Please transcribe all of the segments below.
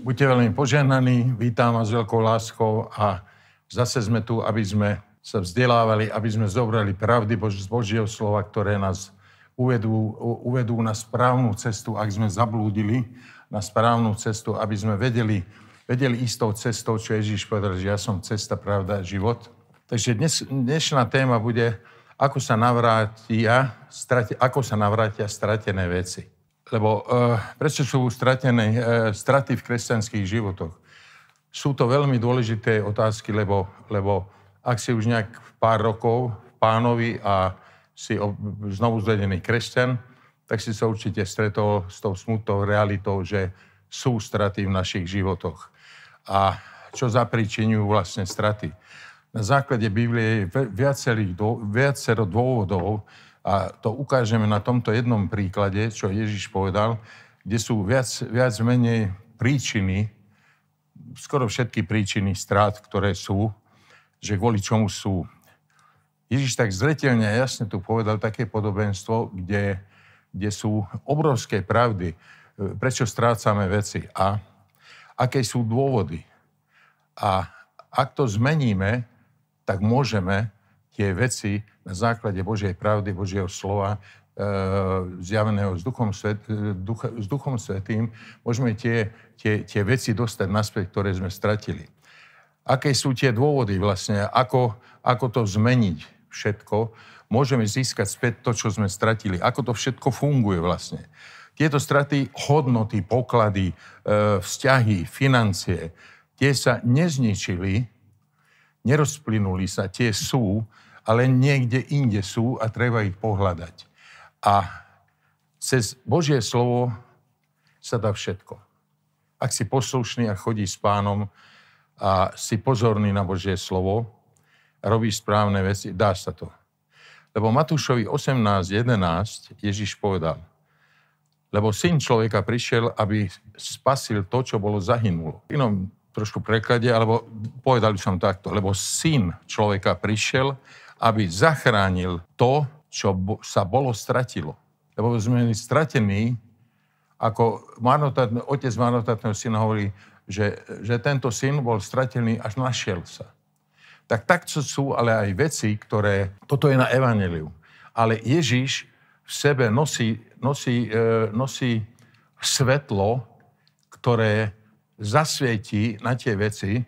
Buďte veľmi požehnaní, vítam vás s veľkou láskou a zase sme tu, aby sme sa vzdelávali, aby sme zobrali pravdy z Božieho slova, ktoré nás uvedú, uvedú na správnu cestu, ak sme zablúdili na správnu cestu, aby sme vedeli, vedeli ísť tou cestou, čo Ježíš povedal, že ja som cesta, pravda, život. Takže dnes, dnešná téma bude, ako sa navrátia, strate, ako sa navrátia stratené veci. Lebo uh, prečo sú stratené uh, straty v kresťanských životoch? Sú to veľmi dôležité otázky, lebo, lebo ak si už nejak pár rokov pánovi a si znovu zvedený kresťan, tak si sa určite stretol s tou smutnou realitou, že sú straty v našich životoch. A čo zapričinujú vlastne straty? Na základe Biblie je viacero dôvodov, a to ukážeme na tomto jednom príklade, čo Ježiš povedal, kde sú viac, viac menej príčiny, skoro všetky príčiny strát, ktoré sú, že kvôli čomu sú. Ježiš tak zretelne a jasne tu povedal také podobenstvo, kde, kde sú obrovské pravdy, prečo strácame veci a aké sú dôvody. A ak to zmeníme, tak môžeme tie veci na základe Božej pravdy, Božieho slova, e, zjaveného s Duchom, Svet, e, duch, s Duchom Svetým, môžeme tie, tie, tie veci dostať naspäť, ktoré sme stratili. Aké sú tie dôvody vlastne, ako, ako to zmeniť všetko, môžeme získať späť to, čo sme stratili. Ako to všetko funguje vlastne. Tieto straty, hodnoty, poklady, e, vzťahy, financie, tie sa nezničili, nerozplynuli sa, tie sú, ale niekde inde sú a treba ich pohľadať. A cez Božie slovo sa dá všetko. Ak si poslušný a chodí s pánom a si pozorný na Božie slovo, robí správne veci, dá sa to. Lebo Matúšovi 18.11 Ježiš povedal, lebo syn človeka prišiel, aby spasil to, čo bolo zahynulo. V inom trošku preklade, alebo povedal by som takto, lebo syn človeka prišiel, aby zachránil to, čo sa bolo stratilo. Lebo sme stratení, ako marnotátne, otec marnotátneho syna hovorí, že, že tento syn bol stratený, až našiel sa. Tak takto sú ale aj veci, ktoré... Toto je na evaneliu. Ale Ježíš v sebe nosí, nosí, e, nosí svetlo, ktoré zasvietí na tie veci,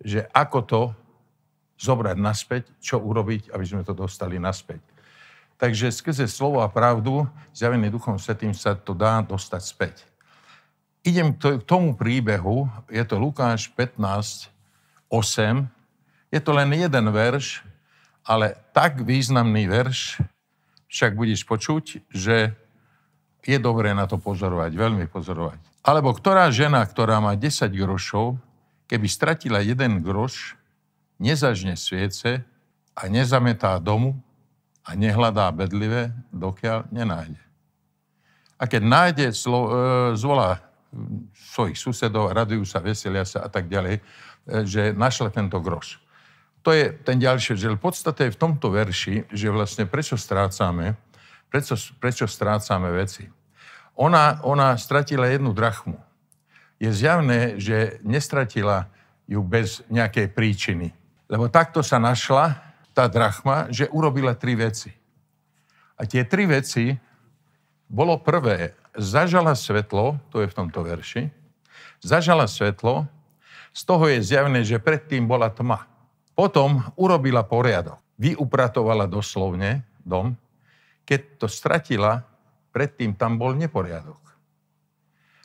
že ako to zobrať naspäť, čo urobiť, aby sme to dostali naspäť. Takže skrze slovo a pravdu, zjavený Duchom Svetým, sa to dá dostať späť. Idem k tomu príbehu, je to Lukáš 15, 8. Je to len jeden verš, ale tak významný verš, však budeš počuť, že je dobré na to pozorovať, veľmi pozorovať. Alebo ktorá žena, ktorá má 10 grošov, keby stratila jeden groš, nezažne sviece a nezametá domu a nehľadá bedlivé, dokiaľ nenájde. A keď nájde, slo, e, zvolá svojich susedov, radujú sa, veselia sa a tak ďalej, e, že našla tento groš. To je ten ďalší, že v podstate je v tomto verši, že vlastne prečo strácame, prečo, prečo strácame veci. Ona, ona stratila jednu drachmu. Je zjavné, že nestratila ju bez nejakej príčiny. Lebo takto sa našla tá drachma, že urobila tri veci. A tie tri veci bolo prvé, zažala svetlo, to je v tomto verši, zažala svetlo, z toho je zjavné, že predtým bola tma. Potom urobila poriadok. Vyupratovala doslovne dom. Keď to stratila, predtým tam bol neporiadok.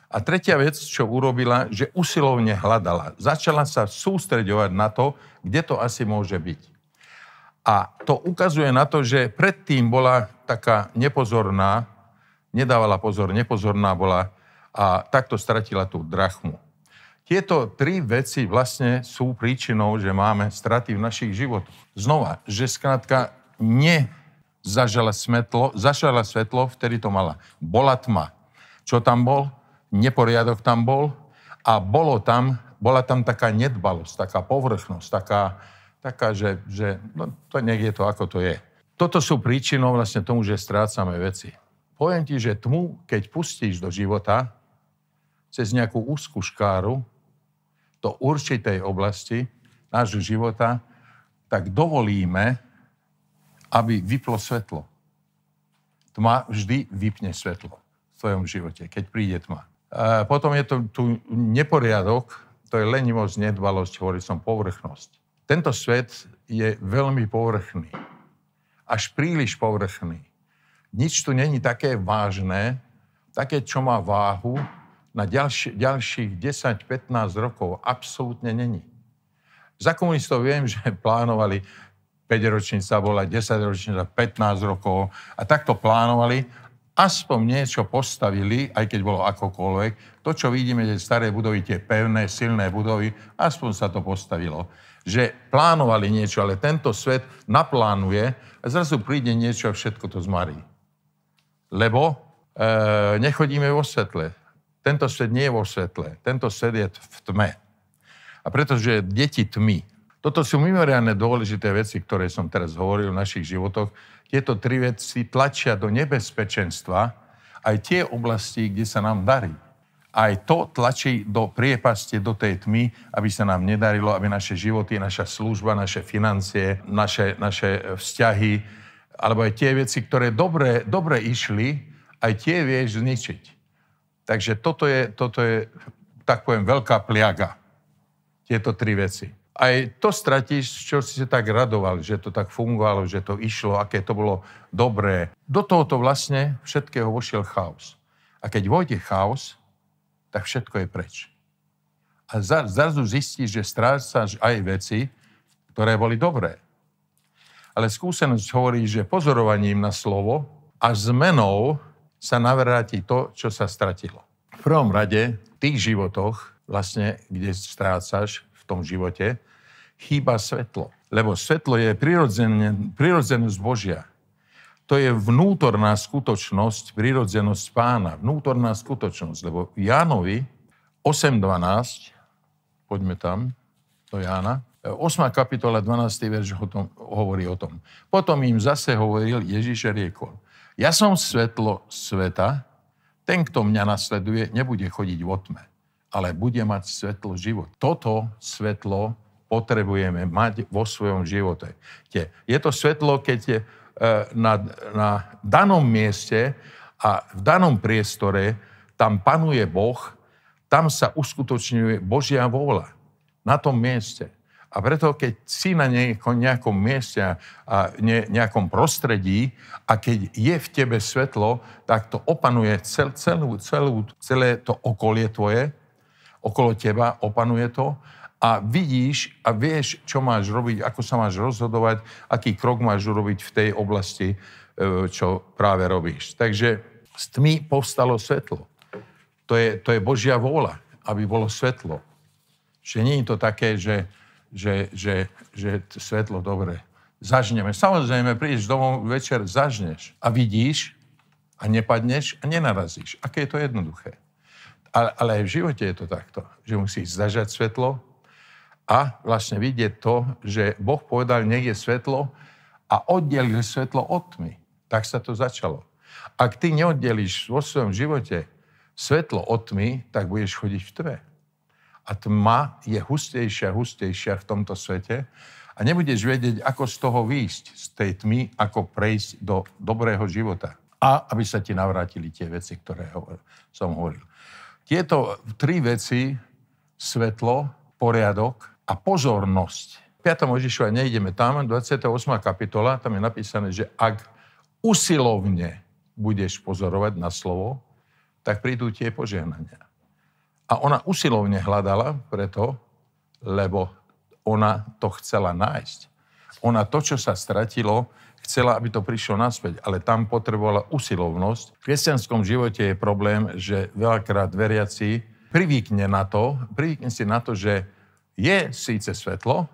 A tretia vec, čo urobila, že usilovne hľadala. Začala sa sústreďovať na to, kde to asi môže byť. A to ukazuje na to, že predtým bola taká nepozorná, nedávala pozor, nepozorná bola a takto stratila tú drachmu. Tieto tri veci vlastne sú príčinou, že máme straty v našich životoch. Znova, že skrátka nezažala svetlo, zažala svetlo, vtedy to mala. Bola tma. Čo tam bol? neporiadok tam bol a bolo tam, bola tam taká nedbalosť, taká povrchnosť, taká, taká že, že no, to je to, ako to je. Toto sú príčinou vlastne tomu, že strácame veci. Poviem ti, že tmu, keď pustíš do života, cez nejakú úzku škáru do určitej oblasti nášho života, tak dovolíme, aby vyplo svetlo. Tma vždy vypne svetlo v tvojom živote, keď príde tma. A potom je to tu neporiadok, to je lenivosť, nedbalosť, hovorí som povrchnosť. Tento svet je veľmi povrchný. Až príliš povrchný. Nič tu není také vážne, také, čo má váhu na ďalši, ďalších 10-15 rokov. Absolútne není. Za komunistov viem, že plánovali 5-ročnica bola, 10-ročnica, 15 rokov a takto plánovali aspoň niečo postavili, aj keď bolo akokoľvek. To, čo vidíme, že staré budovy, tie pevné, silné budovy, aspoň sa to postavilo. Že plánovali niečo, ale tento svet naplánuje a zrazu príde niečo a všetko to zmarí. Lebo e, nechodíme vo svetle. Tento svet nie je vo svetle. Tento svet je v tme. A pretože deti tmy, toto sú mimoriadne dôležité veci, ktoré som teraz hovoril v našich životoch, tieto tri veci tlačia do nebezpečenstva aj tie oblasti, kde sa nám darí. Aj to tlačí do priepasti, do tej tmy, aby sa nám nedarilo, aby naše životy, naša služba, naše financie, naše, naše vzťahy, alebo aj tie veci, ktoré dobre, dobre išli, aj tie vieš zničiť. Takže toto je, toto je, tak poviem, veľká pliaga. Tieto tri veci aj to stratíš, čo si sa tak radoval, že to tak fungovalo, že to išlo, aké to bolo dobré. Do tohoto vlastne všetkého vošiel chaos. A keď vojde chaos, tak všetko je preč. A zrazu zistíš, že strácaš aj veci, ktoré boli dobré. Ale skúsenosť hovorí, že pozorovaním na slovo a zmenou sa navráti to, čo sa stratilo. V prvom rade v tých životoch, vlastne, kde strácaš, tom živote, chýba svetlo. Lebo svetlo je prirodzenosť Božia. To je vnútorná skutočnosť, prirodzenosť pána. Vnútorná skutočnosť. Lebo Jánovi 8.12, poďme tam, do Jána, 8. kapitola, 12. verš hovorí o tom. Potom im zase hovoril Ježíš a riekol, ja som svetlo sveta, ten, kto mňa nasleduje, nebude chodiť v otme ale bude mať svetlo život. Toto svetlo potrebujeme mať vo svojom živote. Je to svetlo, keď je e, na, na danom mieste a v danom priestore, tam panuje Boh, tam sa uskutočňuje Božia vôľa. Na tom mieste. A preto, keď si na nejakom, mieste a ne, nejakom prostredí a keď je v tebe svetlo, tak to opanuje cel, celú, celú, celé to okolie tvoje, okolo teba, opanuje to a vidíš a vieš, čo máš robiť, ako sa máš rozhodovať, aký krok máš urobiť v tej oblasti, e, čo práve robíš. Takže z tmy povstalo svetlo. To je, to je Božia vôľa, aby bolo svetlo. Že nie je to také, že, že, že, že svetlo dobre zažneme. Samozrejme, prídeš domov večer, zažneš a vidíš a nepadneš a nenarazíš. Aké je to jednoduché. Ale, ale aj v živote je to takto, že musíš zažať svetlo a vlastne vidieť to, že Boh povedal, nech je svetlo a oddelil svetlo od tmy. Tak sa to začalo. Ak ty neoddelíš vo svojom živote svetlo od tmy, tak budeš chodiť v tme. A tma je hustejšia, hustejšia v tomto svete a nebudeš vedieť, ako z toho výjsť, z tej tmy, ako prejsť do dobrého života. A aby sa ti navrátili tie veci, ktoré som hovoril. Tieto tri veci, svetlo, poriadok a pozornosť. 5. Možišu, a nejdeme tam, 28. kapitola, tam je napísané, že ak usilovne budeš pozorovať na slovo, tak prídu tie požehnania. A ona usilovne hľadala preto, lebo ona to chcela nájsť. Ona to, čo sa stratilo, chcela, aby to prišlo naspäť, ale tam potrebovala usilovnosť. V kresťanskom živote je problém, že veľakrát veriaci privykne na to, privykne si na to, že je síce svetlo,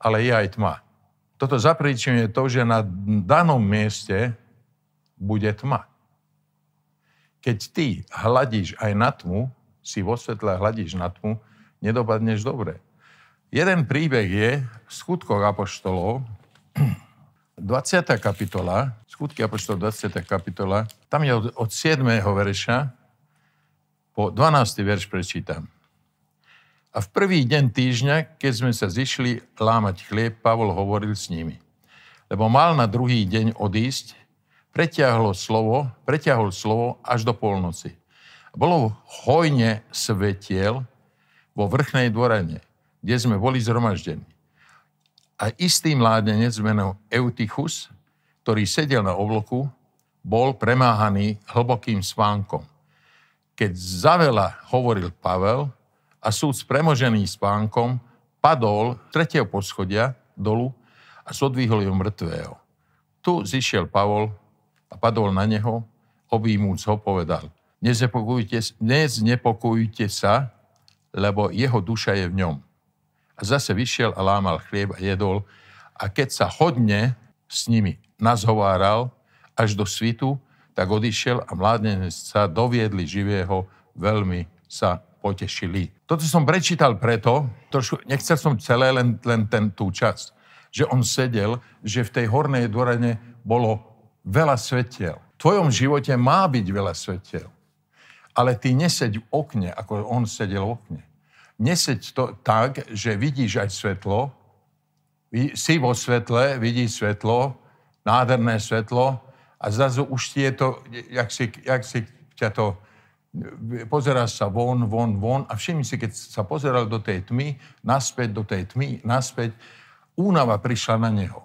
ale je aj tma. Toto zapríčinuje to, že na danom mieste bude tma. Keď ty hladíš aj na tmu, si vo svetle hladíš na tmu, nedopadneš dobre. Jeden príbeh je v skutkoch apoštolov, 20. kapitola, skutky apoštol 20. kapitola, tam je od, od 7. verša Po 12. verš prečítam. A v prvý deň týždňa, keď sme sa zišli lámať chlieb, Pavol hovoril s nimi. Lebo mal na druhý deň odísť, pretiahlo slovo, pretiahol slovo až do polnoci. Bolo hojne svetiel vo vrchnej dvorane, kde sme boli zhromaždení. A istý mládenec menom Eutychus, ktorý sedel na obloku, bol premáhaný hlbokým spánkom. Keď zavela hovoril Pavel a súd premožený spánkom padol tretieho poschodia dolu a zodvihol ju mŕtvého. Tu zišiel Pavol a padol na neho, objímúc ho, povedal, neznepokojujte, neznepokojujte sa, lebo jeho duša je v ňom. A zase vyšiel a lámal chlieb a jedol. A keď sa hodne s nimi nazhováral až do svitu, tak odišiel a mládenec sa doviedli živého, veľmi sa potešili. Toto som prečítal preto, trošku, nechcel som celé len, len ten, tú časť, že on sedel, že v tej hornej dvorane bolo veľa svetiel. V tvojom živote má byť veľa svetiel. Ale ty neseď v okne, ako on sedel v okne neseď to tak, že vidíš aj svetlo, si vo svetle, vidíš svetlo, nádherné svetlo. A zrazu už ti je to, jak si, jak si ťa to, pozeráš sa von, von, von. A všimni si, keď sa pozeral do tej tmy, naspäť do tej tmy, naspäť, únava prišla na neho.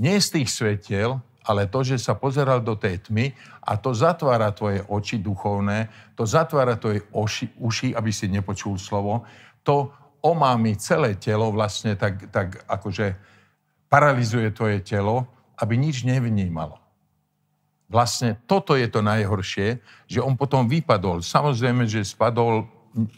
Nie z tých svetiel, ale to, že sa pozeral do tej tmy a to zatvára tvoje oči duchovné, to zatvára tvoje oši, uši, aby si nepočul slovo, to omámi celé telo vlastne tak, tak akože paralizuje tvoje telo, aby nič nevnímalo. Vlastne toto je to najhoršie, že on potom vypadol. Samozrejme, že spadol,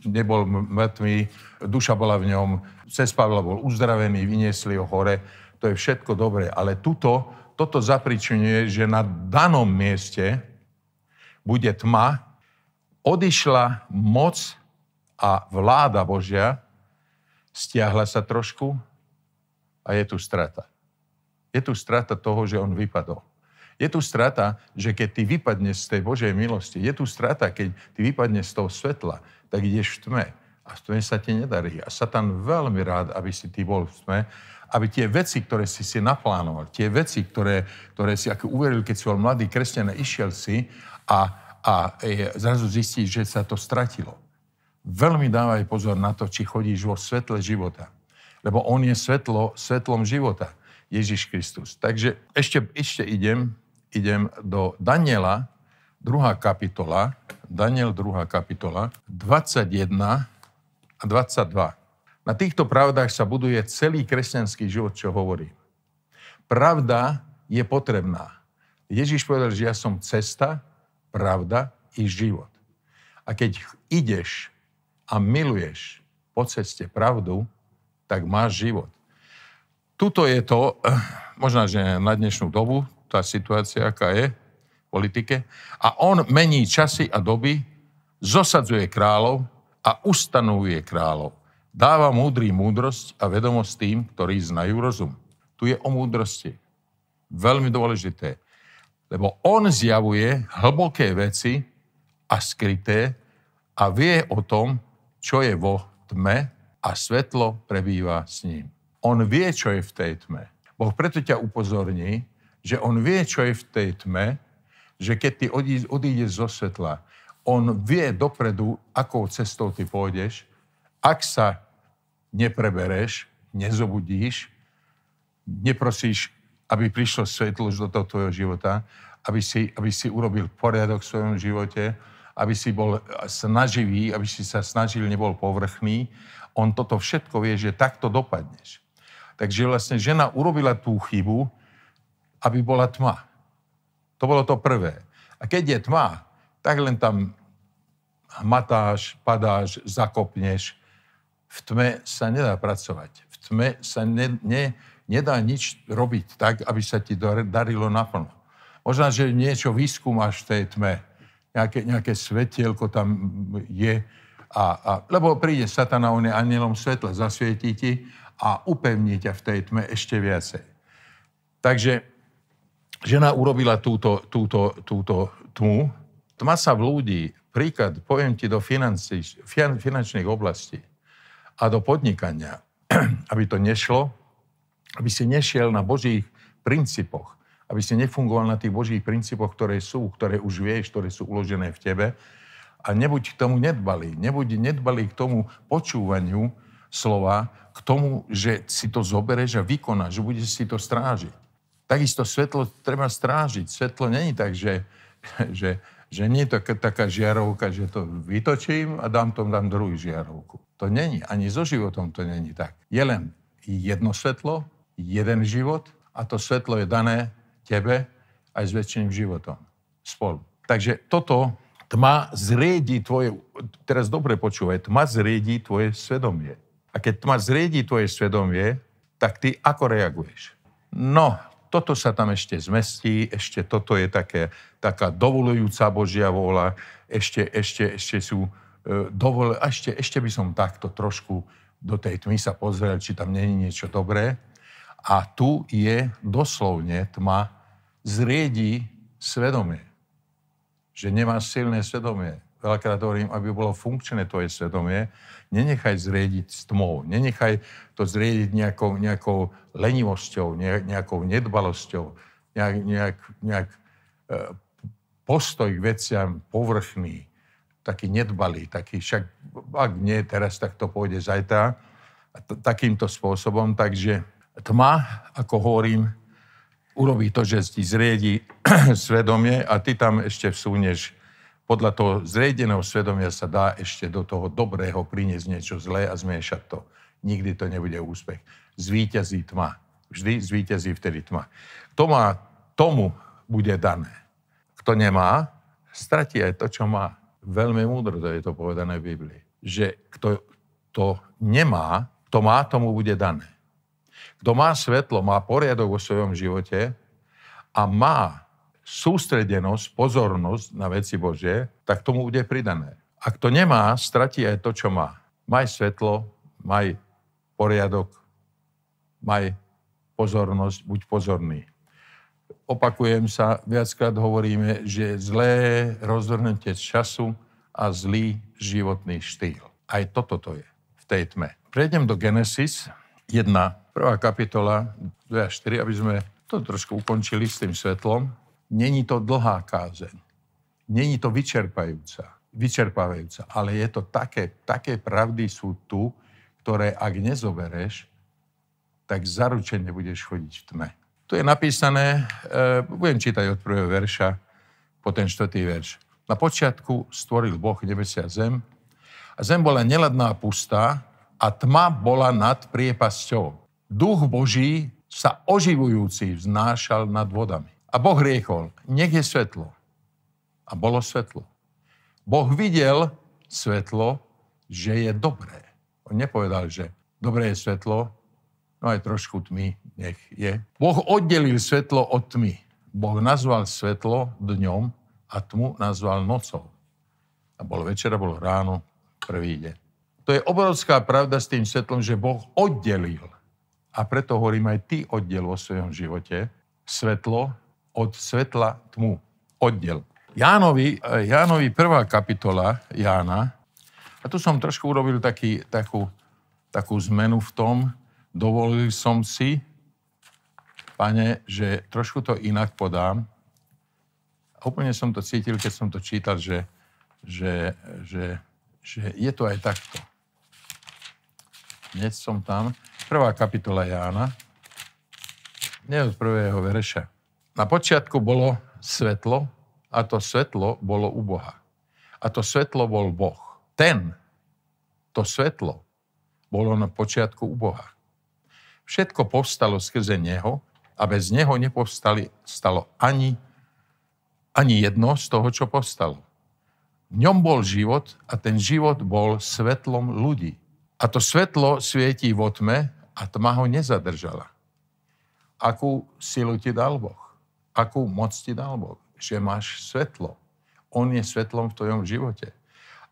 nebol mŕtvý, duša bola v ňom, cez Pavla bol uzdravený, vyniesli ho hore, to je všetko dobré. Ale tuto toto zapričuje, že na danom mieste bude tma, odišla moc a vláda Božia, stiahla sa trošku a je tu strata. Je tu strata toho, že on vypadol. Je tu strata, že keď ty vypadneš z tej Božej milosti, je tu strata, keď ty vypadneš z toho svetla, tak ideš v tme. A v tme sa ti nedarí. A Satan veľmi rád, aby si ty bol v tme, aby tie veci, ktoré si si naplánoval, tie veci, ktoré, ktoré si ako uveril, keď si bol mladý kresťan išiel si a, a e, zrazu zistíš, že sa to stratilo. Veľmi dávaj pozor na to, či chodíš vo svetle života. Lebo on je svetlo, svetlom života. Ježiš Kristus. Takže ešte, ešte idem, idem do Daniela, druhá kapitola, Daniel, druhá kapitola, 21 a 22. Na týchto pravdách sa buduje celý kresťanský život, čo hovorí. Pravda je potrebná. Ježiš povedal, že ja som cesta, pravda i život. A keď ideš a miluješ po ceste pravdu, tak máš život. Tuto je to, možno, že na dnešnú dobu, tá situácia, aká je v politike, a on mení časy a doby, zosadzuje kráľov a ustanovuje kráľov. Dáva múdry múdrosť a vedomosť tým, ktorí znajú rozum. Tu je o múdrosti. Veľmi dôležité. Lebo on zjavuje hlboké veci a skryté a vie o tom, čo je vo tme a svetlo prebýva s ním. On vie, čo je v tej tme. Boh preto ťa upozorní, že on vie, čo je v tej tme, že keď ty odídeš zo svetla, on vie dopredu, akou cestou ty pôjdeš ak sa neprebereš, nezobudíš, neprosíš, aby prišlo svetlo do toho tvojho života, aby si, aby si urobil poriadok v svojom živote, aby si bol snaživý, aby si sa snažil, nebol povrchný. On toto všetko vie, že takto dopadneš. Takže vlastne žena urobila tú chybu, aby bola tma. To bolo to prvé. A keď je tma, tak len tam hmatáš, padáš, zakopneš, v tme sa nedá pracovať. V tme sa ne, ne, nedá nič robiť tak, aby sa ti darilo naplno. Možno, že niečo vyskúmaš v tej tme, nejaké, nejaké svetielko tam je, a, a, lebo príde satana, on je anielom svetla, zasvietí ti a upevní ťa v tej tme ešte viacej. Takže žena urobila túto, túto, túto tmu, tma sa vlúdi príklad, poviem ti do financí, finančných oblastí a do podnikania, aby to nešlo, aby si nešiel na Božích princípoch, aby si nefungoval na tých Božích princípoch, ktoré sú, ktoré už vieš, ktoré sú uložené v tebe a nebuď k tomu nedbalý, nebuď nedbalý k tomu počúvaniu slova, k tomu, že si to zobereš a vykonáš, že budeš si to strážiť. Takisto svetlo treba strážiť. Svetlo není tak, že, že, že nie je to taká žiarovka, že to vytočím a dám tomu dám druhú žiarovku. To není. Ani so životom to není tak. Je len jedno svetlo, jeden život a to svetlo je dané tebe aj s väčšiným životom. Spolu. Takže toto tma zriedi tvoje, teraz dobre počúvaj, tma zriedi tvoje svedomie. A keď tma zriedi tvoje svedomie, tak ty ako reaguješ? No, toto sa tam ešte zmestí, ešte toto je také, taká dovolujúca Božia vôľa, ešte, ešte, ešte sú e, dovol, ešte, ešte by som takto trošku do tej tmy sa pozrel, či tam není niečo dobré. A tu je doslovne tma zriedi svedomie. Že nemáš silné svedomie. Veľakrát hovorím, aby bolo funkčné tvoje svedomie, nenechaj zriediť s tmou, nenechaj to zriediť nejakou, nejakou lenivosťou, nejakou nedbalosťou, nejak, nejak, nejak e, postoj k veciam povrchný, taký nedbalý, taký však, ak nie teraz, tak to pôjde zajtra, takýmto spôsobom. Takže tma, ako hovorím, urobí to, že ti zriedi svedomie a ty tam ešte vsúneš podľa toho zriedeného svedomia sa dá ešte do toho dobrého priniesť niečo zlé a zmiešať to. Nikdy to nebude úspech. Zvíťazí tma. Vždy zvíťazí vtedy tma. Kto má, tomu bude dané. Kto nemá, stratí aj to, čo má. Veľmi múdro to je to povedané v Biblii. Že kto to nemá, kto má, tomu bude dané. Kto má svetlo, má poriadok vo svojom živote a má sústredenosť, pozornosť na veci Božie, tak tomu bude pridané. Ak to nemá, stratí aj to, čo má. Maj svetlo, maj poriadok, maj pozornosť, buď pozorný. Opakujem sa, viackrát hovoríme, že zlé rozvrhnutie času a zlý životný štýl. Aj toto to je v tej tme. Prejdem do Genesis 1, prvá kapitola 2 a 4, aby sme to trošku ukončili s tým svetlom. Není to dlhá kázeň. Není to vyčerpajúca, vyčerpávajúca, ale je to také, také pravdy sú tu, ktoré ak nezobereš, tak zaručene budeš chodiť v tme. Tu je napísané, e, budem čítať od prvého verša po ten štvrtý verš. Na počiatku stvoril Boh nebesia zem a zem bola neladná pustá a tma bola nad priepasťou. Duch Boží sa oživujúci vznášal nad vodami. A Boh riekol, nech je svetlo. A bolo svetlo. Boh videl svetlo, že je dobré. On nepovedal, že dobré je svetlo, no aj trošku tmy nech je. Boh oddelil svetlo od tmy. Boh nazval svetlo dňom a tmu nazval nocou. A bolo večera, bolo ráno, prvý deň. To je obrovská pravda s tým svetlom, že Boh oddelil. A preto hovorím aj ty oddel vo svojom živote svetlo od svetla tmu. Oddel. Jánovi, eh, Jánovi prvá kapitola Jána, a tu som trošku urobil taký, takú, takú zmenu v tom, dovolil som si, pane, že trošku to inak podám. A úplne som to cítil, keď som to čítal, že, že, že, že je to aj takto. Dnes som tam. Prvá kapitola Jána. Nie od prvého verša. Na počiatku bolo svetlo a to svetlo bolo u Boha. A to svetlo bol Boh. Ten, to svetlo, bolo na počiatku u Boha. Všetko povstalo skrze Neho a bez Neho nepovstali stalo ani, ani jedno z toho, čo povstalo. V ňom bol život a ten život bol svetlom ľudí. A to svetlo svietí vo tme a tma ho nezadržala. Akú silu ti dal Boh? Akú moc ti dal Boh, že máš svetlo. On je svetlom v tvojom živote.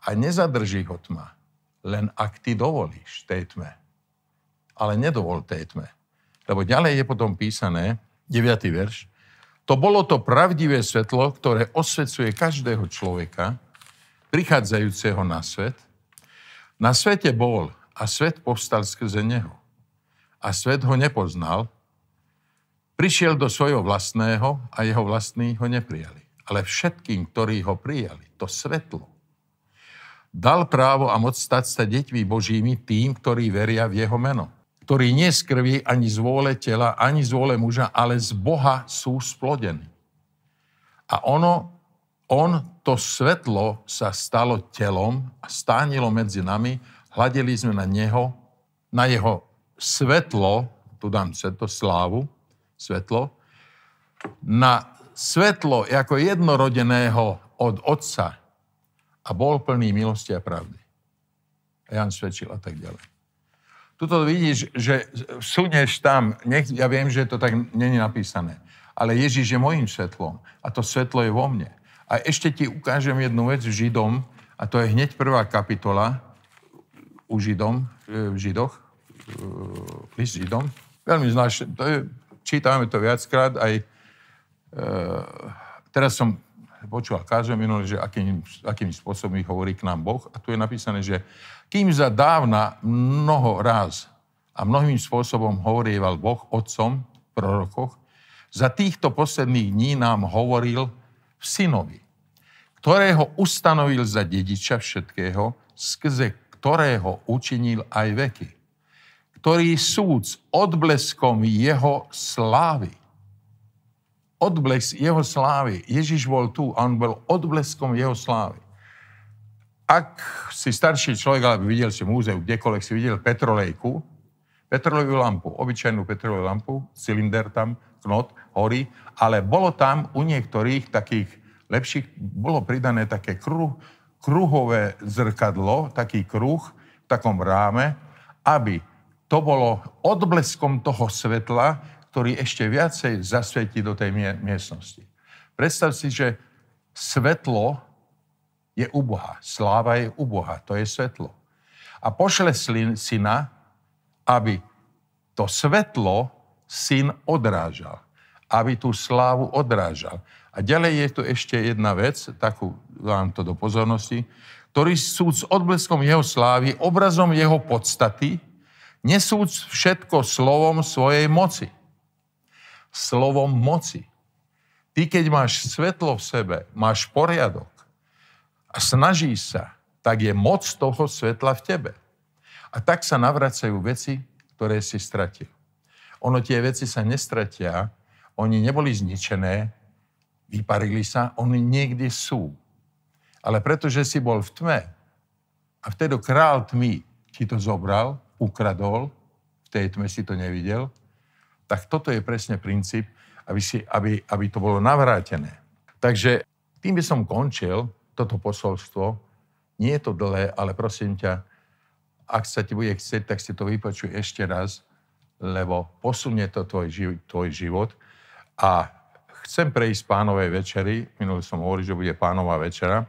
A nezadrží ho tma, len ak ty dovolíš tej tme. Ale nedovol tej tme. Lebo ďalej je potom písané, 9. verš, to bolo to pravdivé svetlo, ktoré osvecuje každého človeka, prichádzajúceho na svet. Na svete bol a svet povstal skrze neho. A svet ho nepoznal, prišiel do svojho vlastného a jeho vlastní ho neprijali. Ale všetkým, ktorí ho prijali, to svetlo, dal právo a moc stať sa deťmi Božími tým, ktorí veria v jeho meno. Ktorí nie z krvi, ani z vôle tela, ani z vôle muža, ale z Boha sú splodení. A ono, on, to svetlo sa stalo telom a stánilo medzi nami hľadeli sme na neho, na jeho svetlo, tu dám to slávu, svetlo, na svetlo ako jednorodeného od Otca a bol plný milosti a pravdy. A Jan svedčil a tak ďalej. Tuto vidíš, že suneš tam, nech, ja viem, že to tak není napísané, ale Ježiš je môjim svetlom a to svetlo je vo mne. A ešte ti ukážem jednu vec Židom, a to je hneď prvá kapitola, u Židom, e, v Židoch, e, list Židom. Veľmi znáš, to je, čítame to viackrát, aj e, teraz som počúval káže minulé, že akým, akým spôsobom hovorí k nám Boh. A tu je napísané, že kým za dávna mnoho raz a mnohým spôsobom hovorieval Boh otcom prorokoch, za týchto posledných dní nám hovoril v synovi, ktorého ustanovil za dediča všetkého, skrze ktorého učinil aj veky, ktorý súd s odbleskom jeho slávy. Odblesk jeho slávy. Ježiš bol tu a on bol odbleskom jeho slávy. Ak si starší človek, alebo videl si múzeu, kdekoľvek si videl petrolejku, petrolejovú lampu, obyčajnú petrolejovú lampu, cylinder tam, knot, horí, ale bolo tam u niektorých takých lepších, bolo pridané také kruh, kruhové zrkadlo, taký kruh v takom ráme, aby to bolo odbleskom toho svetla, ktorý ešte viacej zasvietí do tej miestnosti. Predstav si, že svetlo je u Boha, sláva je u Boha, to je svetlo. A pošle syna, aby to svetlo syn odrážal, aby tú slávu odrážal. A ďalej je tu ešte jedna vec, takú vám to do pozornosti, ktorý súd s odbleskom jeho slávy, obrazom jeho podstaty, nesúc všetko slovom svojej moci. Slovom moci. Ty, keď máš svetlo v sebe, máš poriadok a snažíš sa, tak je moc toho svetla v tebe. A tak sa navracajú veci, ktoré si stratil. Ono tie veci sa nestratia, oni neboli zničené, vyparili sa, oni niekde sú. Ale pretože si bol v tme a vtedy král tmy ti to zobral, ukradol, v tej tme si to nevidel, tak toto je presne princíp, aby, si, aby, aby to bolo navrátené. Takže tým by som končil toto posolstvo. Nie je to dlhé, ale prosím ťa, ak sa ti bude chcieť, tak si to vypočuj ešte raz, lebo posunie to tvoj, tvoj život. A chcem prejsť pánovej večeri. Minulý som hovoril, že bude pánová večera.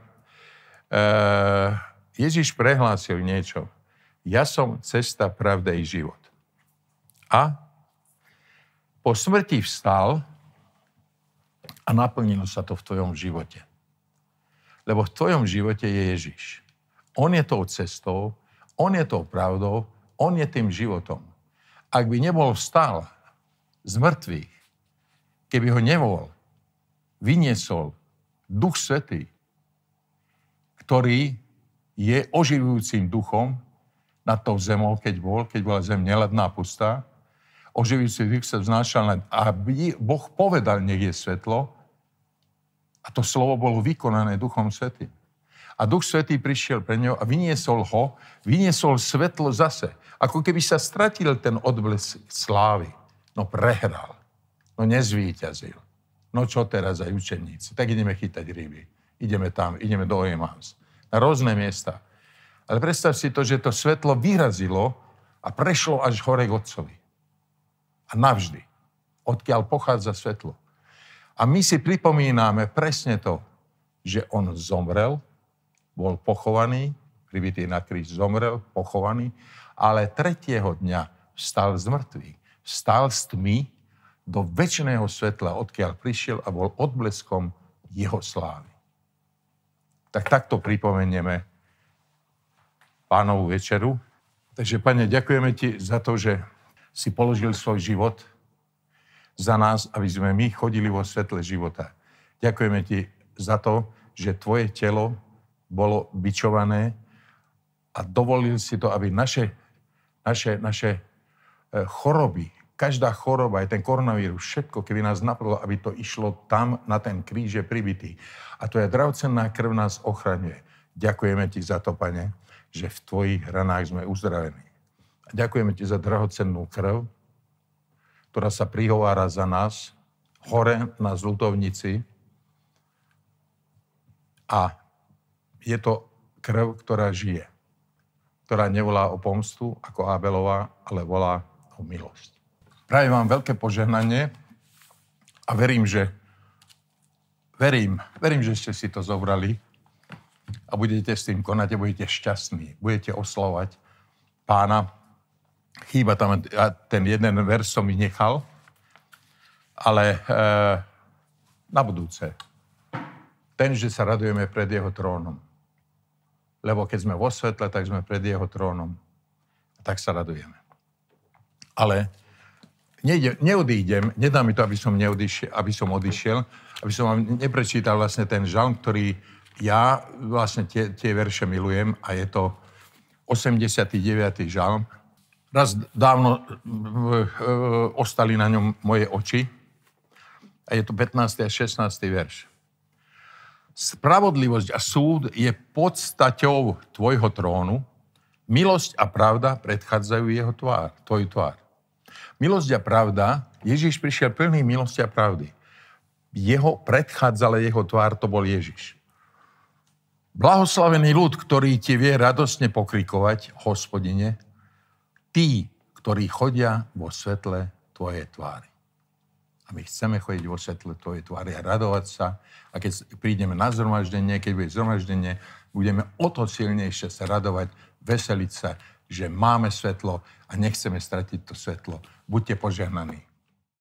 Uh, Ježiš prehlásil niečo. Ja som cesta, pravda i život. A po smrti vstal a naplnilo sa to v tvojom živote. Lebo v tvojom živote je Ježiš. On je tou cestou, on je tou pravdou, on je tým životom. Ak by nebol vstal z mŕtvych, keby ho nebol, vyniesol Duch Svetý, ktorý je oživujúcim duchom nad tou zemou, keď bol, keď bola zem neladná, pustá. Oživujúci duch sa vznášal nad... A Boh povedal, nech je svetlo. A to slovo bolo vykonané Duchom Svetým. A Duch Svetý prišiel pre neho a vyniesol ho, vyniesol svetlo zase. Ako keby sa stratil ten odblesk slávy. No prehral. No nezvíťazil. No čo teraz aj učeníci? Tak ideme chytať ryby. Ideme tam, ideme do Emmaus na rôzne miesta. Ale predstav si to, že to svetlo vyrazilo a prešlo až hore k Otcovi. A navždy. Odkiaľ pochádza svetlo. A my si pripomíname presne to, že on zomrel, bol pochovaný, pribitý na kríž zomrel, pochovaný, ale tretieho dňa vstal z mŕtvych. Vstal z tmy do väčšného svetla, odkiaľ prišiel a bol odbleskom jeho slávy. tak takto pripomenieme pánovú večeru. Takže, Pane, ďakujeme Ti za to, že si položil svoj život za nás, aby sme my chodili vo svetle života. Ďakujeme Ti za to, že Tvoje telo bolo bičované a dovolil si to, aby naše, naše, naše e, choroby, každá choroba, aj ten koronavírus, všetko, keby nás napadlo, aby to išlo tam na ten kríž je pribitý. A to je drahocenná krv nás ochraňuje. Ďakujeme ti za to, pane, že v tvojich hranách sme uzdravení. A ďakujeme ti za drahocennú krv, ktorá sa prihovára za nás hore na zlutovnici. A je to krv, ktorá žije. Ktorá nevolá o pomstu ako Abelová, ale volá o milosť. Prajem vám veľké požehnanie a verím, že verím, verím, že ste si to zobrali a budete s tým konať a budete šťastní. Budete oslovať pána. Chýba tam, ten jeden vers som vynechal, ale e, na budúce. Ten, že sa radujeme pred jeho trónom. Lebo keď sme vo svetle, tak sme pred jeho trónom. A tak sa radujeme. Ale nejde, neodídem, nedá mi to, aby som, neodišiel, aby som odišiel, aby som vám neprečítal vlastne ten žalm, ktorý ja vlastne tie, tie verše milujem a je to 89. žalm. Raz dávno e, e, ostali na ňom moje oči a je to 15. a 16. verš. Spravodlivosť a súd je podstaťou tvojho trónu, milosť a pravda predchádzajú jeho tvár, tvoj tvár. Milosť a pravda, Ježiš prišiel plný milosti a pravdy. Jeho predchádzala jeho tvár, to bol Ježiš. Blahoslavený ľud, ktorý ti vie radostne pokrikovať, hospodine, tí, ktorí chodia vo svetle tvojej tvári. A my chceme chodiť vo svetle tvojej tvári a radovať sa. A keď prídeme na zhromaždenie, keď bude zhromaždenie, budeme o to silnejšie sa radovať, veseliť sa, že máme svetlo a nechceme stratiť to svetlo. Buďte požehnaní.